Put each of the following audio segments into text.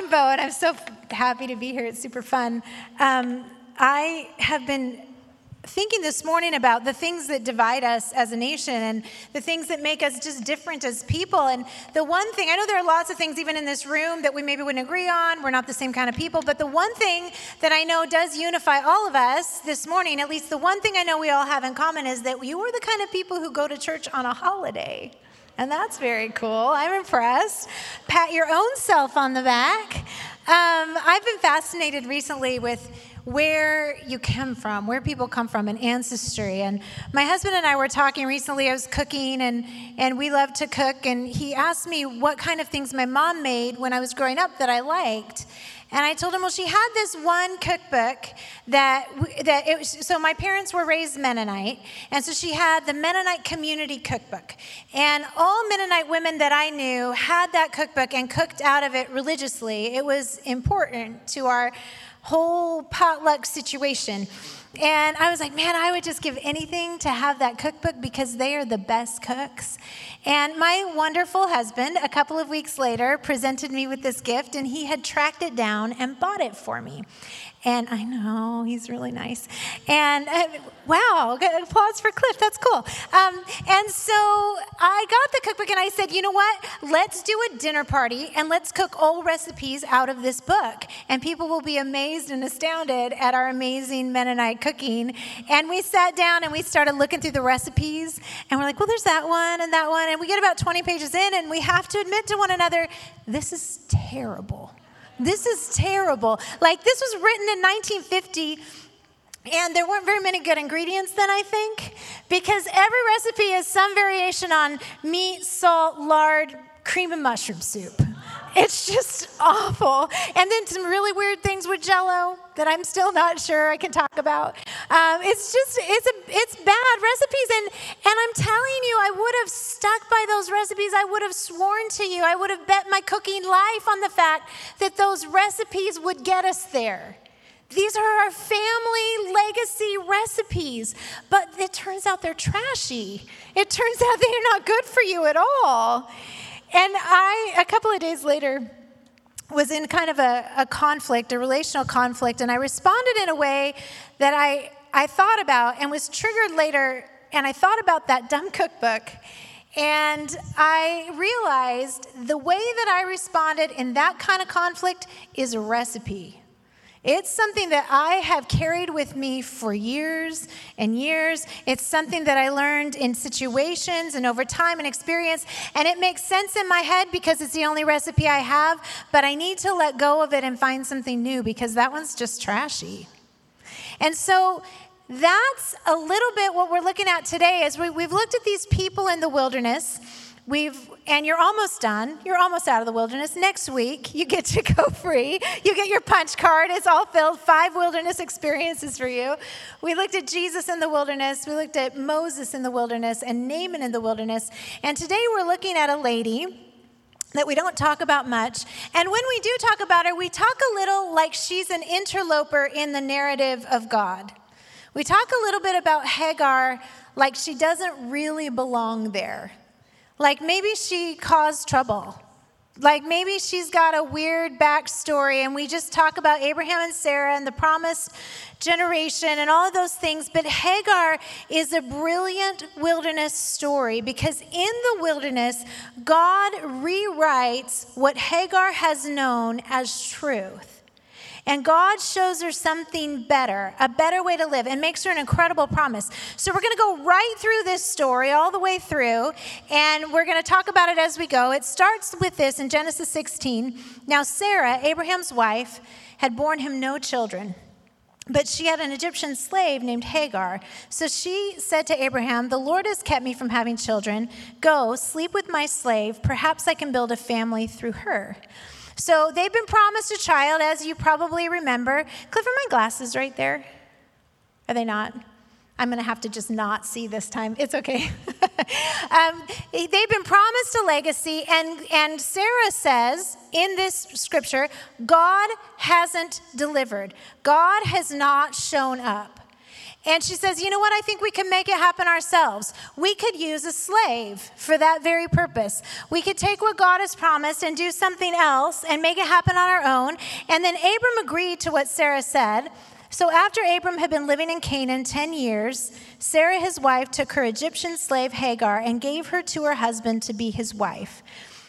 I'm Bo, and I'm so happy to be here. It's super fun. Um, I have been thinking this morning about the things that divide us as a nation and the things that make us just different as people. And the one thing, I know there are lots of things even in this room that we maybe wouldn't agree on. We're not the same kind of people. But the one thing that I know does unify all of us this morning, at least the one thing I know we all have in common, is that you are the kind of people who go to church on a holiday. And that's very cool. I'm impressed. Pat your own self on the back. Um, I've been fascinated recently with where you come from, where people come from, and ancestry. And my husband and I were talking recently. I was cooking, and, and we love to cook. And he asked me what kind of things my mom made when I was growing up that I liked. And I told him, well, she had this one cookbook that, that it was, so my parents were raised Mennonite. And so she had the Mennonite Community Cookbook. And all Mennonite women that I knew had that cookbook and cooked out of it religiously. It was important to our whole potluck situation. And I was like, man, I would just give anything to have that cookbook because they are the best cooks. And my wonderful husband, a couple of weeks later, presented me with this gift, and he had tracked it down and bought it for me. And I know he's really nice. And uh, wow, applause for Cliff. That's cool. Um, and so I got the cookbook and I said, you know what? Let's do a dinner party and let's cook all recipes out of this book. And people will be amazed and astounded at our amazing Mennonite cooking. And we sat down and we started looking through the recipes. And we're like, well, there's that one and that one. And we get about 20 pages in and we have to admit to one another, this is terrible. This is terrible. Like, this was written in 1950. And there weren't very many good ingredients then, I think, because every recipe is some variation on meat, salt, lard, cream, and mushroom soup. It's just awful. And then some really weird things with jello that I'm still not sure I can talk about. Um, it's just, it's, a, it's bad recipes. And, and I'm telling you, I would have stuck by those recipes. I would have sworn to you. I would have bet my cooking life on the fact that those recipes would get us there. These are our family legacy recipes, but it turns out they're trashy. It turns out they're not good for you at all. And I, a couple of days later, was in kind of a, a, conflict, a relational conflict, and I responded in a way that I, I thought about and was triggered later. And I thought about that dumb cookbook, and I realized the way that I responded in that kind of conflict is a recipe. It's something that I have carried with me for years and years. It's something that I learned in situations and over time and experience. And it makes sense in my head because it's the only recipe I have, but I need to let go of it and find something new because that one's just trashy. And so that's a little bit what we're looking at today as we, we've looked at these people in the wilderness We've, and you're almost done. You're almost out of the wilderness. Next week, you get to go free. You get your punch card. It's all filled. Five wilderness experiences for you. We looked at Jesus in the wilderness. We looked at Moses in the wilderness and Naaman in the wilderness. And today we're looking at a lady that we don't talk about much. And when we do talk about her, we talk a little like she's an interloper in the narrative of God. We talk a little bit about Hagar like she doesn't really belong there. Like maybe she caused trouble. Like maybe she's got a weird backstory, and we just talk about Abraham and Sarah and the promised generation and all of those things. But Hagar is a brilliant wilderness story because in the wilderness, God rewrites what Hagar has known as truth. And God shows her something better, a better way to live, and makes her an incredible promise. So we're going to go right through this story, all the way through, and we're going to talk about it as we go. It starts with this in Genesis 16. Now, Sarah, Abraham's wife, had borne him no children. But she had an Egyptian slave named Hagar. So she said to Abraham, The Lord has kept me from having children. Go, sleep with my slave. Perhaps I can build a family through her. So they've been promised a child, as you probably remember. Cliff, are my glasses right there? Are they not? I'm going to have to just not see this time. It's okay. um, they've been promised a legacy, and, and Sarah says in this scripture, God hasn't delivered, God has not shown up. And she says, You know what? I think we can make it happen ourselves. We could use a slave for that very purpose. We could take what God has promised and do something else and make it happen on our own. And then Abram agreed to what Sarah said. So after Abram had been living in Canaan 10 years, Sarah, his wife, took her Egyptian slave Hagar and gave her to her husband to be his wife.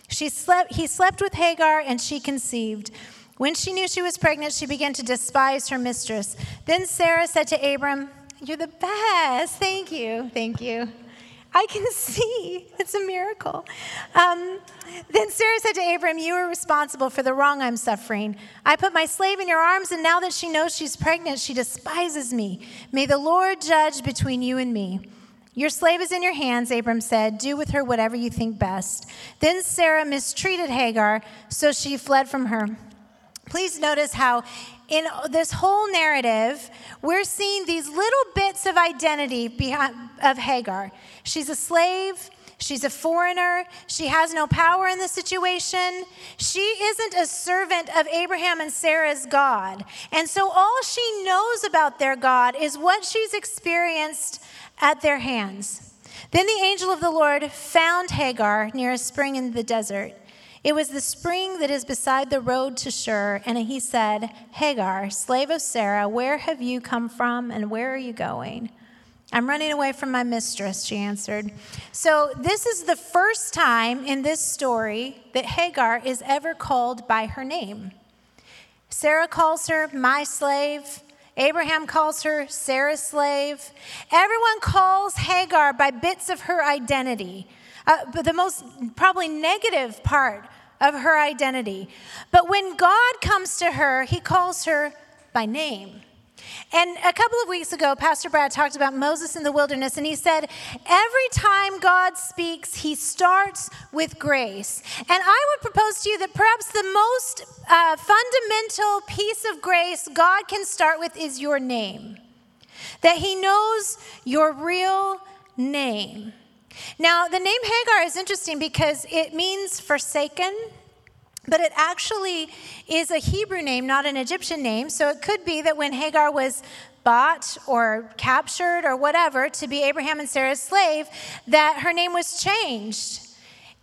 She slept, he slept with Hagar and she conceived. When she knew she was pregnant, she began to despise her mistress. Then Sarah said to Abram, You're the best. Thank you. Thank you. I can see. It's a miracle. Um, then Sarah said to Abram, You are responsible for the wrong I'm suffering. I put my slave in your arms, and now that she knows she's pregnant, she despises me. May the Lord judge between you and me. Your slave is in your hands, Abram said. Do with her whatever you think best. Then Sarah mistreated Hagar, so she fled from her. Please notice how in this whole narrative, we're seeing these little bits of identity behind, of Hagar. She's a slave. She's a foreigner. She has no power in the situation. She isn't a servant of Abraham and Sarah's God. And so all she knows about their God is what she's experienced at their hands. Then the angel of the Lord found Hagar near a spring in the desert. It was the spring that is beside the road to Shur, and he said, Hagar, slave of Sarah, where have you come from and where are you going? I'm running away from my mistress, she answered. So, this is the first time in this story that Hagar is ever called by her name. Sarah calls her my slave. Abraham calls her Sarah's slave. Everyone calls Hagar by bits of her identity. Uh, but the most probably negative part of her identity. But when God comes to her, he calls her by name. And a couple of weeks ago, Pastor Brad talked about Moses in the wilderness, and he said, Every time God speaks, he starts with grace. And I would propose to you that perhaps the most uh, fundamental piece of grace God can start with is your name, that he knows your real name. Now, the name Hagar is interesting because it means forsaken, but it actually is a Hebrew name, not an Egyptian name. So it could be that when Hagar was bought or captured or whatever to be Abraham and Sarah's slave, that her name was changed.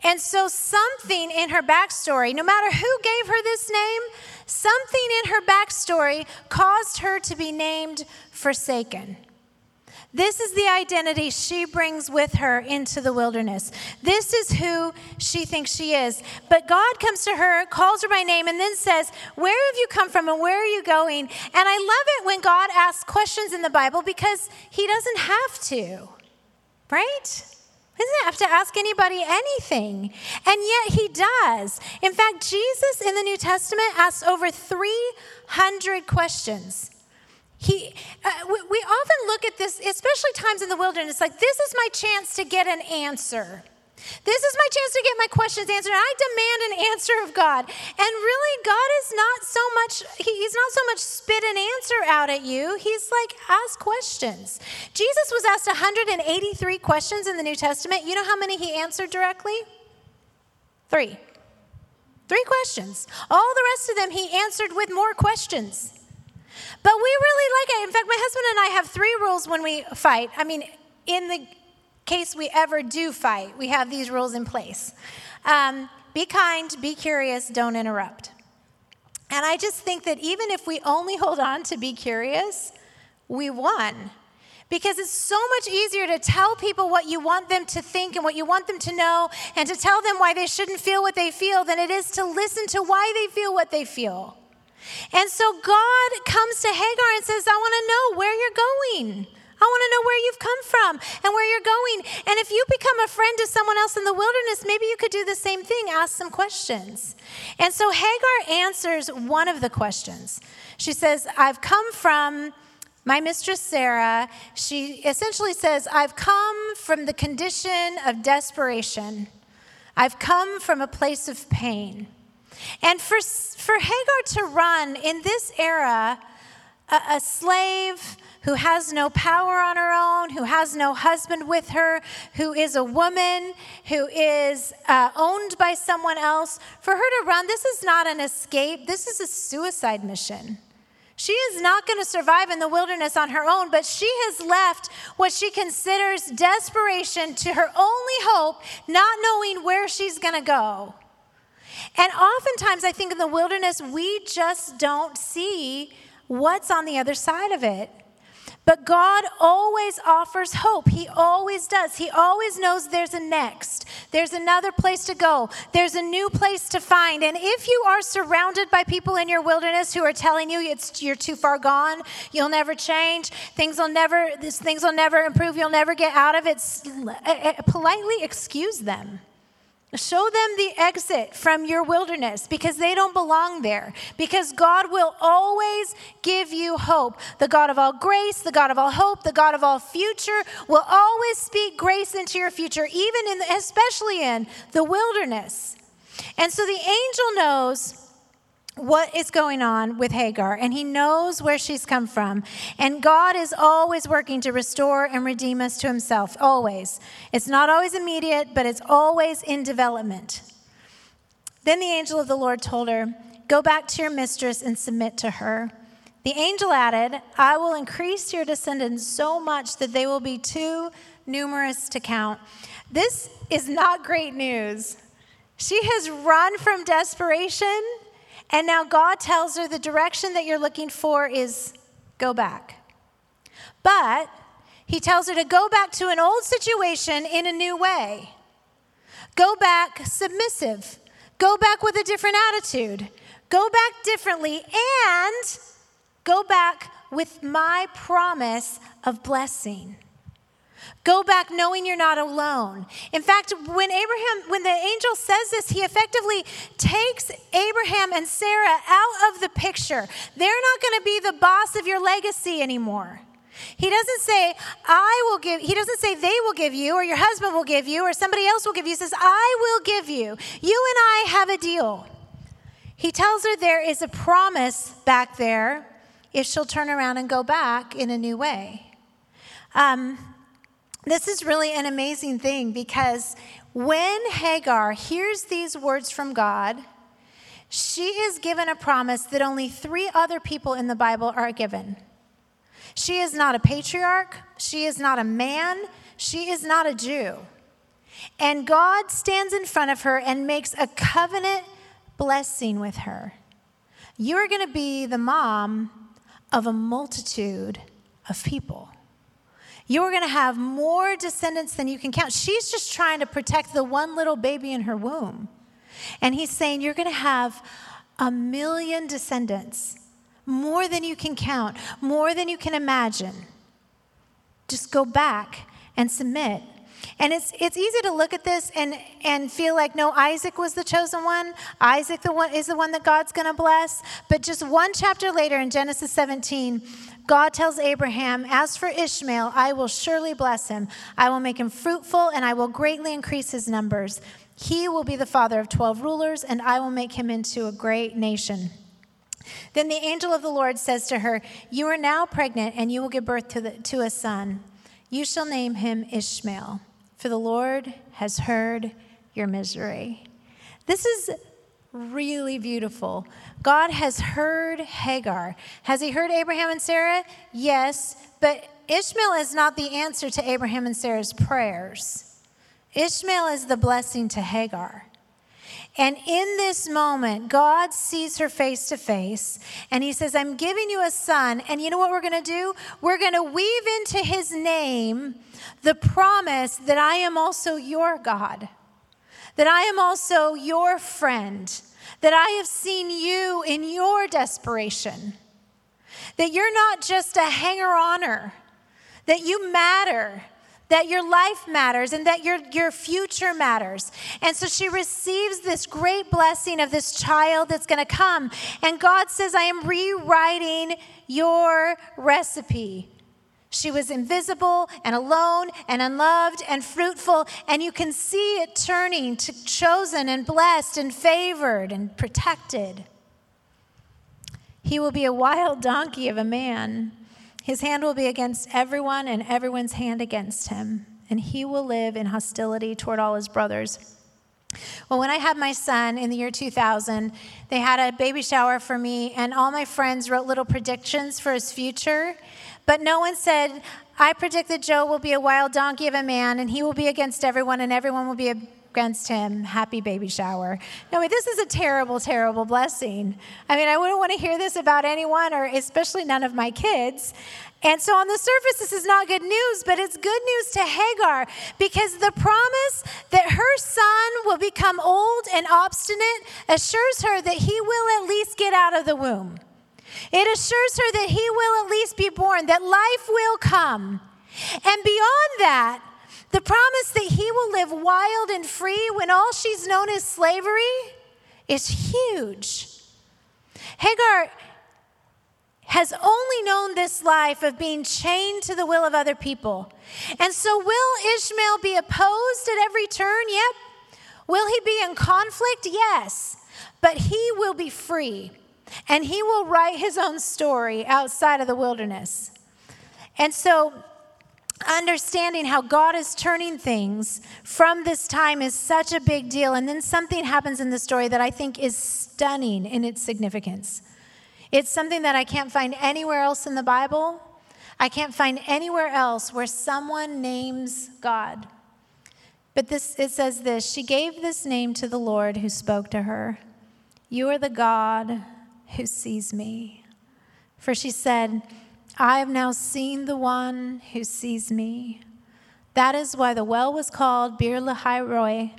And so, something in her backstory, no matter who gave her this name, something in her backstory caused her to be named Forsaken. This is the identity she brings with her into the wilderness. This is who she thinks she is. But God comes to her, calls her by name, and then says, Where have you come from and where are you going? And I love it when God asks questions in the Bible because he doesn't have to, right? He doesn't have to ask anybody anything. And yet he does. In fact, Jesus in the New Testament asks over 300 questions. He, uh, we, we often look at this, especially times in the wilderness, like this is my chance to get an answer. This is my chance to get my questions answered. I demand an answer of God. And really, God is not so much, He's not so much spit an answer out at you. He's like, ask questions. Jesus was asked 183 questions in the New Testament. You know how many He answered directly? Three. Three questions. All the rest of them He answered with more questions. But we really like it. In fact, my husband and I have three rules when we fight. I mean, in the case we ever do fight, we have these rules in place um, be kind, be curious, don't interrupt. And I just think that even if we only hold on to be curious, we won. Because it's so much easier to tell people what you want them to think and what you want them to know and to tell them why they shouldn't feel what they feel than it is to listen to why they feel what they feel. And so God comes to Hagar and says, I want to know where you're going. I want to know where you've come from and where you're going. And if you become a friend to someone else in the wilderness, maybe you could do the same thing, ask some questions. And so Hagar answers one of the questions. She says, I've come from my mistress Sarah. She essentially says, I've come from the condition of desperation, I've come from a place of pain. And for, for Hagar to run in this era, a, a slave who has no power on her own, who has no husband with her, who is a woman, who is uh, owned by someone else, for her to run, this is not an escape, this is a suicide mission. She is not going to survive in the wilderness on her own, but she has left what she considers desperation to her only hope, not knowing where she's going to go. And oftentimes, I think in the wilderness, we just don't see what's on the other side of it. But God always offers hope. He always does. He always knows there's a next. There's another place to go. There's a new place to find. And if you are surrounded by people in your wilderness who are telling you it's you're too far gone, you'll never change, things will never these things will never improve, you'll never get out of it, eh, eh, politely excuse them. Show them the exit from your wilderness because they don't belong there. Because God will always give you hope. The God of all grace, the God of all hope, the God of all future will always speak grace into your future, even in, the, especially in the wilderness. And so the angel knows what is going on with Hagar, and he knows where she's come from. And God is always working to restore and redeem us to himself, always. It's not always immediate, but it's always in development. Then the angel of the Lord told her, Go back to your mistress and submit to her. The angel added, I will increase your descendants so much that they will be too numerous to count. This is not great news. She has run from desperation and now God tells her the direction that you're looking for is go back. But he tells her to go back to an old situation in a new way. Go back submissive. Go back with a different attitude. Go back differently and go back with my promise of blessing. Go back knowing you're not alone. In fact, when Abraham, when the angel says this, he effectively takes Abraham and Sarah out of the picture. They're not going to be the boss of your legacy anymore. He doesn't say, I will give, he doesn't say they will give you, or your husband will give you, or somebody else will give you. He says, I will give you. You and I have a deal. He tells her there is a promise back there if she'll turn around and go back in a new way. Um, this is really an amazing thing because when Hagar hears these words from God, she is given a promise that only three other people in the Bible are given. She is not a patriarch, she is not a man, she is not a Jew. And God stands in front of her and makes a covenant blessing with her. You are going to be the mom of a multitude of people. You're going to have more descendants than you can count. She's just trying to protect the one little baby in her womb. And he's saying, You're going to have a million descendants, more than you can count, more than you can imagine. Just go back and submit. And it's, it's easy to look at this and, and feel like, no, Isaac was the chosen one. Isaac the one, is the one that God's going to bless. But just one chapter later in Genesis 17, God tells Abraham, As for Ishmael, I will surely bless him. I will make him fruitful, and I will greatly increase his numbers. He will be the father of 12 rulers, and I will make him into a great nation. Then the angel of the Lord says to her, You are now pregnant, and you will give birth to, the, to a son. You shall name him Ishmael, for the Lord has heard your misery. This is really beautiful. God has heard Hagar. Has he heard Abraham and Sarah? Yes, but Ishmael is not the answer to Abraham and Sarah's prayers. Ishmael is the blessing to Hagar. And in this moment, God sees her face to face and he says, I'm giving you a son. And you know what we're going to do? We're going to weave into his name the promise that I am also your God that I am also your friend, that I have seen you in your desperation, that you're not just a hanger oner, that you matter. That your life matters and that your, your future matters. And so she receives this great blessing of this child that's gonna come. And God says, I am rewriting your recipe. She was invisible and alone and unloved and fruitful, and you can see it turning to chosen and blessed and favored and protected. He will be a wild donkey of a man. His hand will be against everyone, and everyone's hand against him. And he will live in hostility toward all his brothers. Well, when I had my son in the year 2000, they had a baby shower for me, and all my friends wrote little predictions for his future. But no one said, I predict that Joe will be a wild donkey of a man, and he will be against everyone, and everyone will be against him. Happy baby shower. No, this is a terrible, terrible blessing. I mean, I wouldn't want to hear this about anyone, or especially none of my kids. And so, on the surface, this is not good news, but it's good news to Hagar because the promise that her son will become old and obstinate assures her that he will at least get out of the womb. It assures her that he will at least be born, that life will come. And beyond that, the promise that he will live wild and free when all she's known is slavery is huge. Hagar has only known this life of being chained to the will of other people. And so, will Ishmael be opposed at every turn? Yep. Will he be in conflict? Yes. But he will be free and he will write his own story outside of the wilderness. And so, understanding how God is turning things from this time is such a big deal. And then something happens in the story that I think is stunning in its significance. It's something that I can't find anywhere else in the Bible. I can't find anywhere else where someone names God. But this it says this, she gave this name to the Lord who spoke to her. You are the God who sees me. For she said, I have now seen the one who sees me. That is why the well was called Beer Lahai Roi.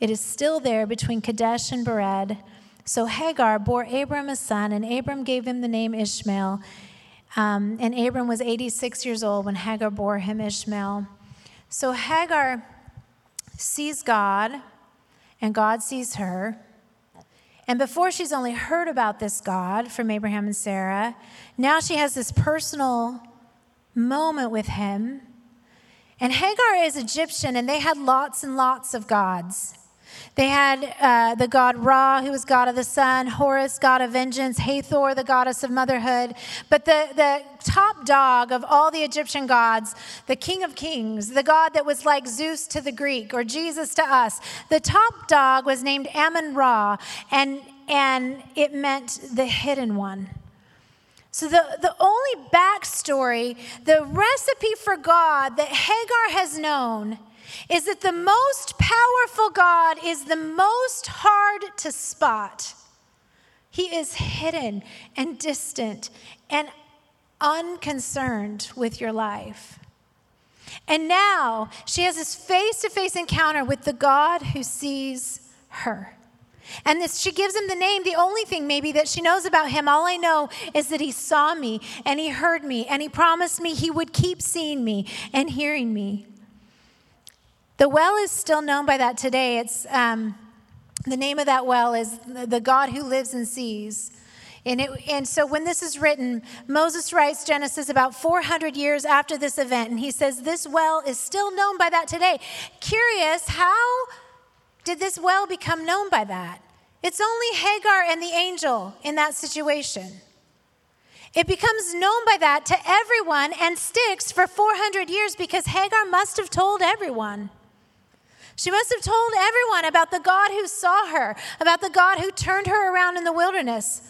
It is still there between Kadesh and Bered. So Hagar bore Abram a son, and Abram gave him the name Ishmael. Um, and Abram was 86 years old when Hagar bore him Ishmael. So Hagar sees God, and God sees her. And before she's only heard about this God from Abraham and Sarah, now she has this personal moment with him. And Hagar is Egyptian, and they had lots and lots of gods. They had uh, the god Ra, who was god of the sun, Horus, god of vengeance, Hathor, the goddess of motherhood. But the, the top dog of all the Egyptian gods, the king of kings, the god that was like Zeus to the Greek or Jesus to us, the top dog was named Ammon Ra, and, and it meant the hidden one. So, the, the only backstory, the recipe for God that Hagar has known is that the most powerful God is the most hard to spot. He is hidden and distant and unconcerned with your life. And now she has this face to face encounter with the God who sees her. And this, she gives him the name. The only thing, maybe, that she knows about him, all I know is that he saw me and he heard me and he promised me he would keep seeing me and hearing me. The well is still known by that today. It's um, the name of that well is the God who lives and sees. And, it, and so when this is written, Moses writes Genesis about 400 years after this event, and he says, This well is still known by that today. Curious, how did this well become known by that? It's only Hagar and the angel in that situation. It becomes known by that to everyone and sticks for 400 years because Hagar must have told everyone. She must have told everyone about the God who saw her, about the God who turned her around in the wilderness.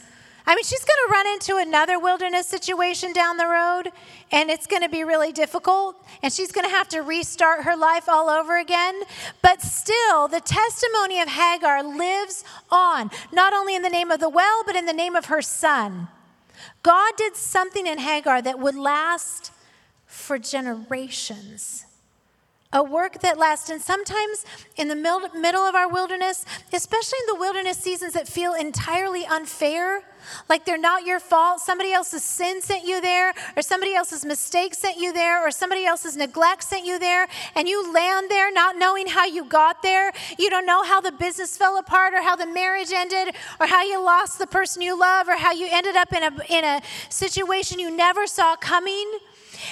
I mean, she's going to run into another wilderness situation down the road, and it's going to be really difficult, and she's going to have to restart her life all over again. But still, the testimony of Hagar lives on, not only in the name of the well, but in the name of her son. God did something in Hagar that would last for generations a work that lasts. And sometimes in the middle of our wilderness, especially in the wilderness seasons that feel entirely unfair, like they're not your fault, somebody else's sin sent you there, or somebody else's mistake sent you there, or somebody else's neglect sent you there, and you land there not knowing how you got there. You don't know how the business fell apart, or how the marriage ended, or how you lost the person you love, or how you ended up in a, in a situation you never saw coming.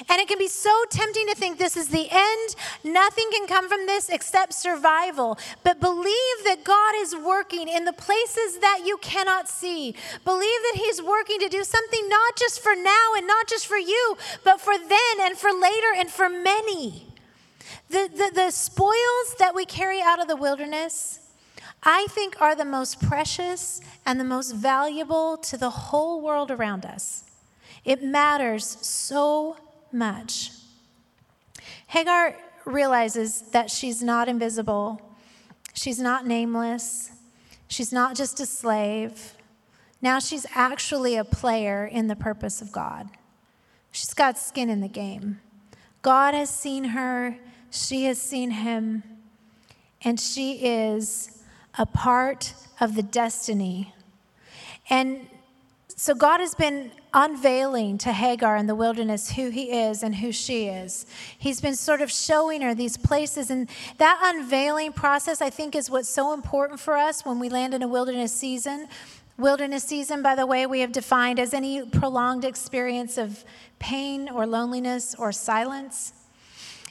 And it can be so tempting to think this is the end. Nothing can come from this except survival. But believe that God is working in the places that you cannot see. Believe that He's working to do something not just for now and not just for you, but for then and for later and for many. The, the, the spoils that we carry out of the wilderness I think are the most precious and the most valuable to the whole world around us. It matters so much. Hagar realizes that she's not invisible, she's not nameless, she's not just a slave. Now she's actually a player in the purpose of God. She's got skin in the game. God has seen her, she has seen him, and she is a part of the destiny. And so God has been unveiling to Hagar in the wilderness who he is and who she is. He's been sort of showing her these places. And that unveiling process, I think, is what's so important for us when we land in a wilderness season. Wilderness season, by the way, we have defined as any prolonged experience of pain or loneliness or silence.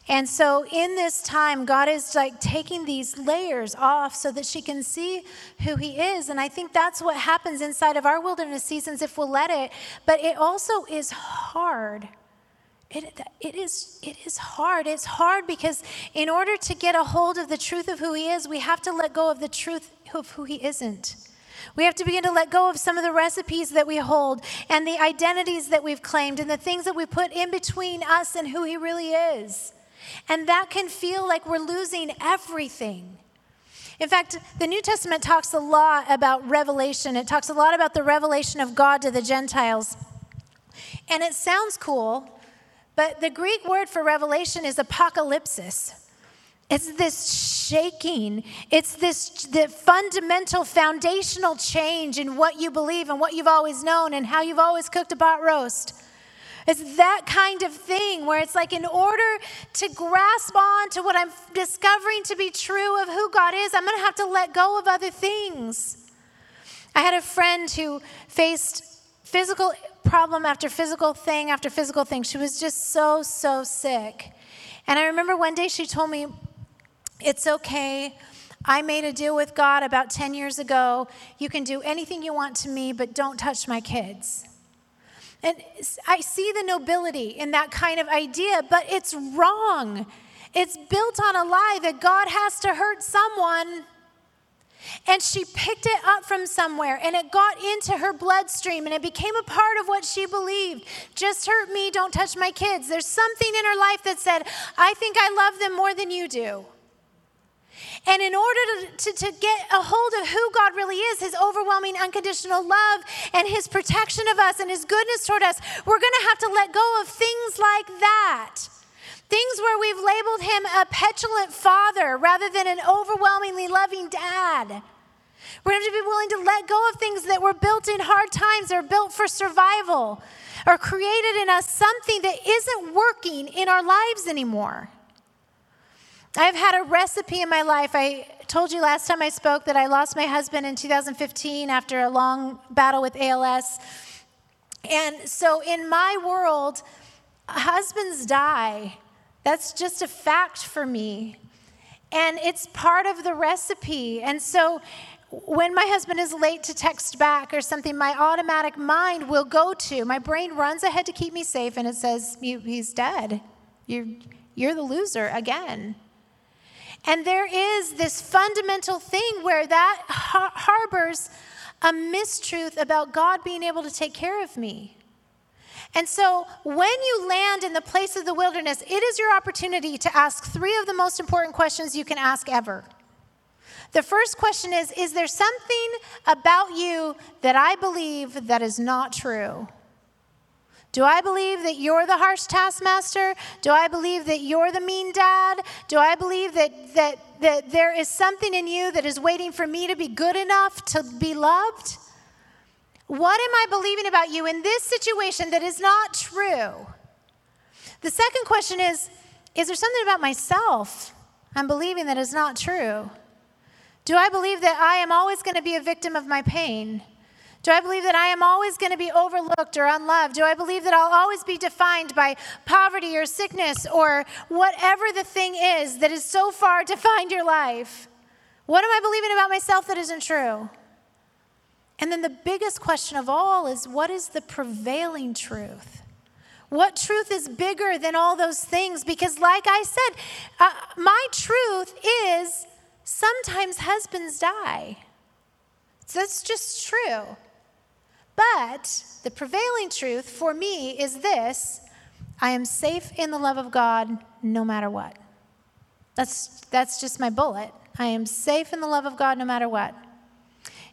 And so in this time, God is like taking these layers off so that she can see who He is. And I think that's what happens inside of our wilderness seasons if we'll let it. But it also is hard. It, it, is, it is hard. It's hard because in order to get a hold of the truth of who He is, we have to let go of the truth of who He isn't. We have to begin to let go of some of the recipes that we hold and the identities that we've claimed and the things that we put in between us and who He really is. And that can feel like we're losing everything. In fact, the New Testament talks a lot about revelation. It talks a lot about the revelation of God to the Gentiles. And it sounds cool, but the Greek word for revelation is apocalypsis. It's this shaking. It's this the fundamental foundational change in what you believe and what you've always known and how you've always cooked a pot roast. It's that kind of thing where it's like, in order to grasp on to what I'm discovering to be true of who God is, I'm going to have to let go of other things. I had a friend who faced physical problem after physical thing after physical thing. She was just so, so sick. And I remember one day she told me, It's okay. I made a deal with God about 10 years ago. You can do anything you want to me, but don't touch my kids. And I see the nobility in that kind of idea, but it's wrong. It's built on a lie that God has to hurt someone. And she picked it up from somewhere and it got into her bloodstream and it became a part of what she believed. Just hurt me, don't touch my kids. There's something in her life that said, I think I love them more than you do. And in order to, to, to, get a hold of who God really is, his overwhelming unconditional love and his protection of us and his goodness toward us, we're going to have to let go of things like that. Things where we've labeled him a petulant father rather than an overwhelmingly loving dad. We're going to have to be willing to let go of things that were built in hard times or built for survival or created in us something that isn't working in our lives anymore. I've had a recipe in my life. I told you last time I spoke that I lost my husband in 2015 after a long battle with ALS. And so, in my world, husbands die. That's just a fact for me. And it's part of the recipe. And so, when my husband is late to text back or something, my automatic mind will go to, my brain runs ahead to keep me safe, and it says, He's dead. You're, you're the loser again. And there is this fundamental thing where that har- harbors a mistruth about God being able to take care of me. And so, when you land in the place of the wilderness, it is your opportunity to ask three of the most important questions you can ask ever. The first question is Is there something about you that I believe that is not true? Do I believe that you're the harsh taskmaster? Do I believe that you're the mean dad? Do I believe that, that, that there is something in you that is waiting for me to be good enough to be loved? What am I believing about you in this situation that is not true? The second question is Is there something about myself I'm believing that is not true? Do I believe that I am always going to be a victim of my pain? Do I believe that I am always going to be overlooked or unloved? Do I believe that I'll always be defined by poverty or sickness or whatever the thing is that is so far defined your life? What am I believing about myself that isn't true? And then the biggest question of all is what is the prevailing truth? What truth is bigger than all those things? Because, like I said, uh, my truth is sometimes husbands die. So That's just true. But the prevailing truth for me is this I am safe in the love of God no matter what. That's, that's just my bullet. I am safe in the love of God no matter what.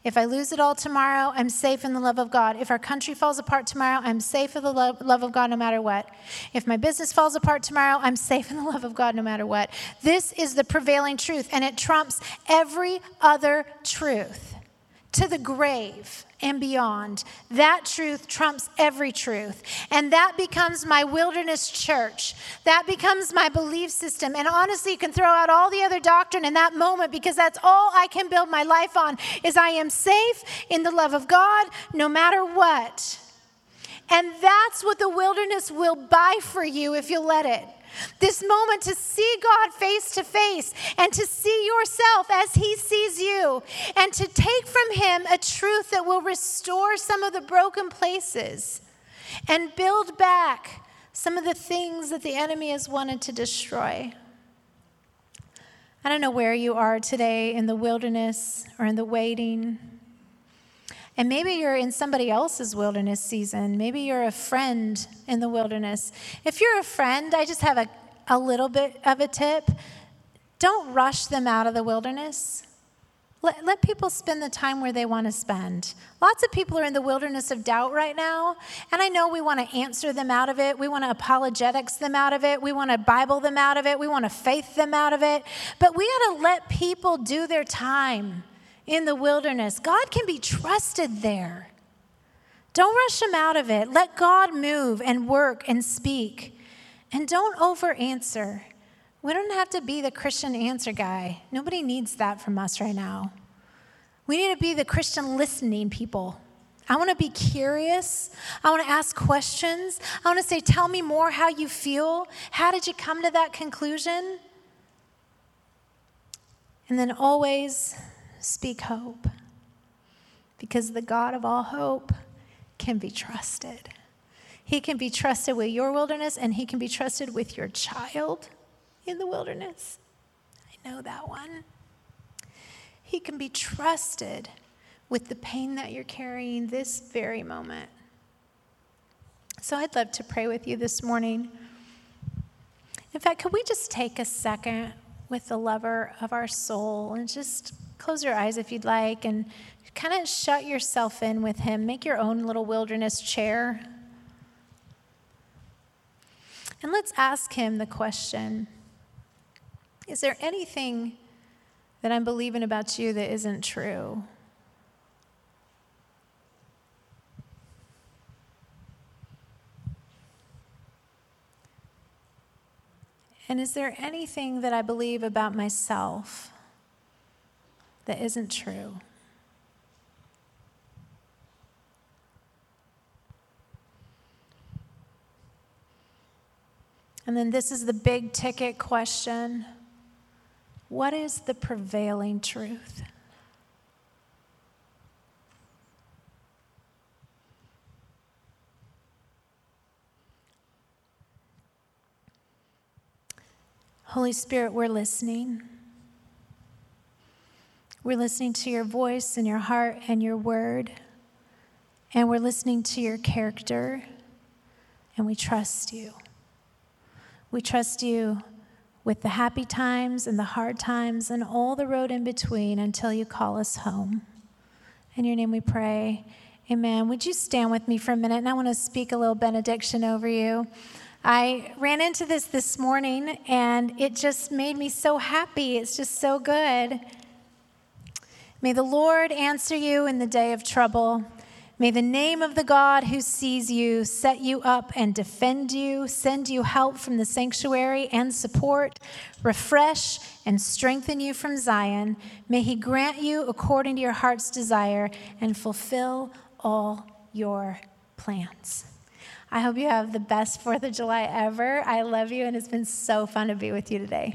If I lose it all tomorrow, I'm safe in the love of God. If our country falls apart tomorrow, I'm safe in the love, love of God no matter what. If my business falls apart tomorrow, I'm safe in the love of God no matter what. This is the prevailing truth, and it trumps every other truth to the grave and beyond. That truth trumps every truth. And that becomes my wilderness church. That becomes my belief system. And honestly, you can throw out all the other doctrine in that moment because that's all I can build my life on is I am safe in the love of God no matter what. And that's what the wilderness will buy for you if you let it. This moment to see God face to face and to see yourself as He sees you, and to take from Him a truth that will restore some of the broken places and build back some of the things that the enemy has wanted to destroy. I don't know where you are today in the wilderness or in the waiting. And maybe you're in somebody else's wilderness season. Maybe you're a friend in the wilderness. If you're a friend, I just have a, a little bit of a tip. Don't rush them out of the wilderness. Let, let people spend the time where they want to spend. Lots of people are in the wilderness of doubt right now, and I know we want to answer them out of it. We want to apologetics them out of it. We want to Bible them out of it. We want to faith them out of it. But we got to let people do their time in the wilderness. God can be trusted there. Don't rush him out of it. Let God move and work and speak. And don't over answer. We don't have to be the Christian answer guy. Nobody needs that from us right now. We need to be the Christian listening people. I want to be curious. I want to ask questions. I want to say, Tell me more how you feel. How did you come to that conclusion? And then always speak hope because the God of all hope can be trusted. He can be trusted with your wilderness and he can be trusted with your child in the wilderness. I know that one. He can be trusted with the pain that you're carrying this very moment. So I'd love to pray with you this morning. In fact, could we just take a second with the lover of our soul and just close your eyes if you'd like and kind of shut yourself in with Him. Make your own little wilderness chair. And let's ask Him the question Is there anything that I'm believing about you that isn't true? And is there anything that I believe about myself that isn't true. And then this is the big ticket question What is the prevailing truth? Holy Spirit, we're listening. We're listening to your voice and your heart and your word. And we're listening to your character. And we trust you. We trust you with the happy times and the hard times and all the road in between until you call us home. In your name we pray. Amen. Would you stand with me for a minute? And I want to speak a little benediction over you. I ran into this this morning and it just made me so happy. It's just so good. May the Lord answer you in the day of trouble. May the name of the God who sees you set you up and defend you, send you help from the sanctuary and support, refresh and strengthen you from Zion. May he grant you according to your heart's desire and fulfill all your plans. I hope you have the best 4th of July ever. I love you, and it's been so fun to be with you today.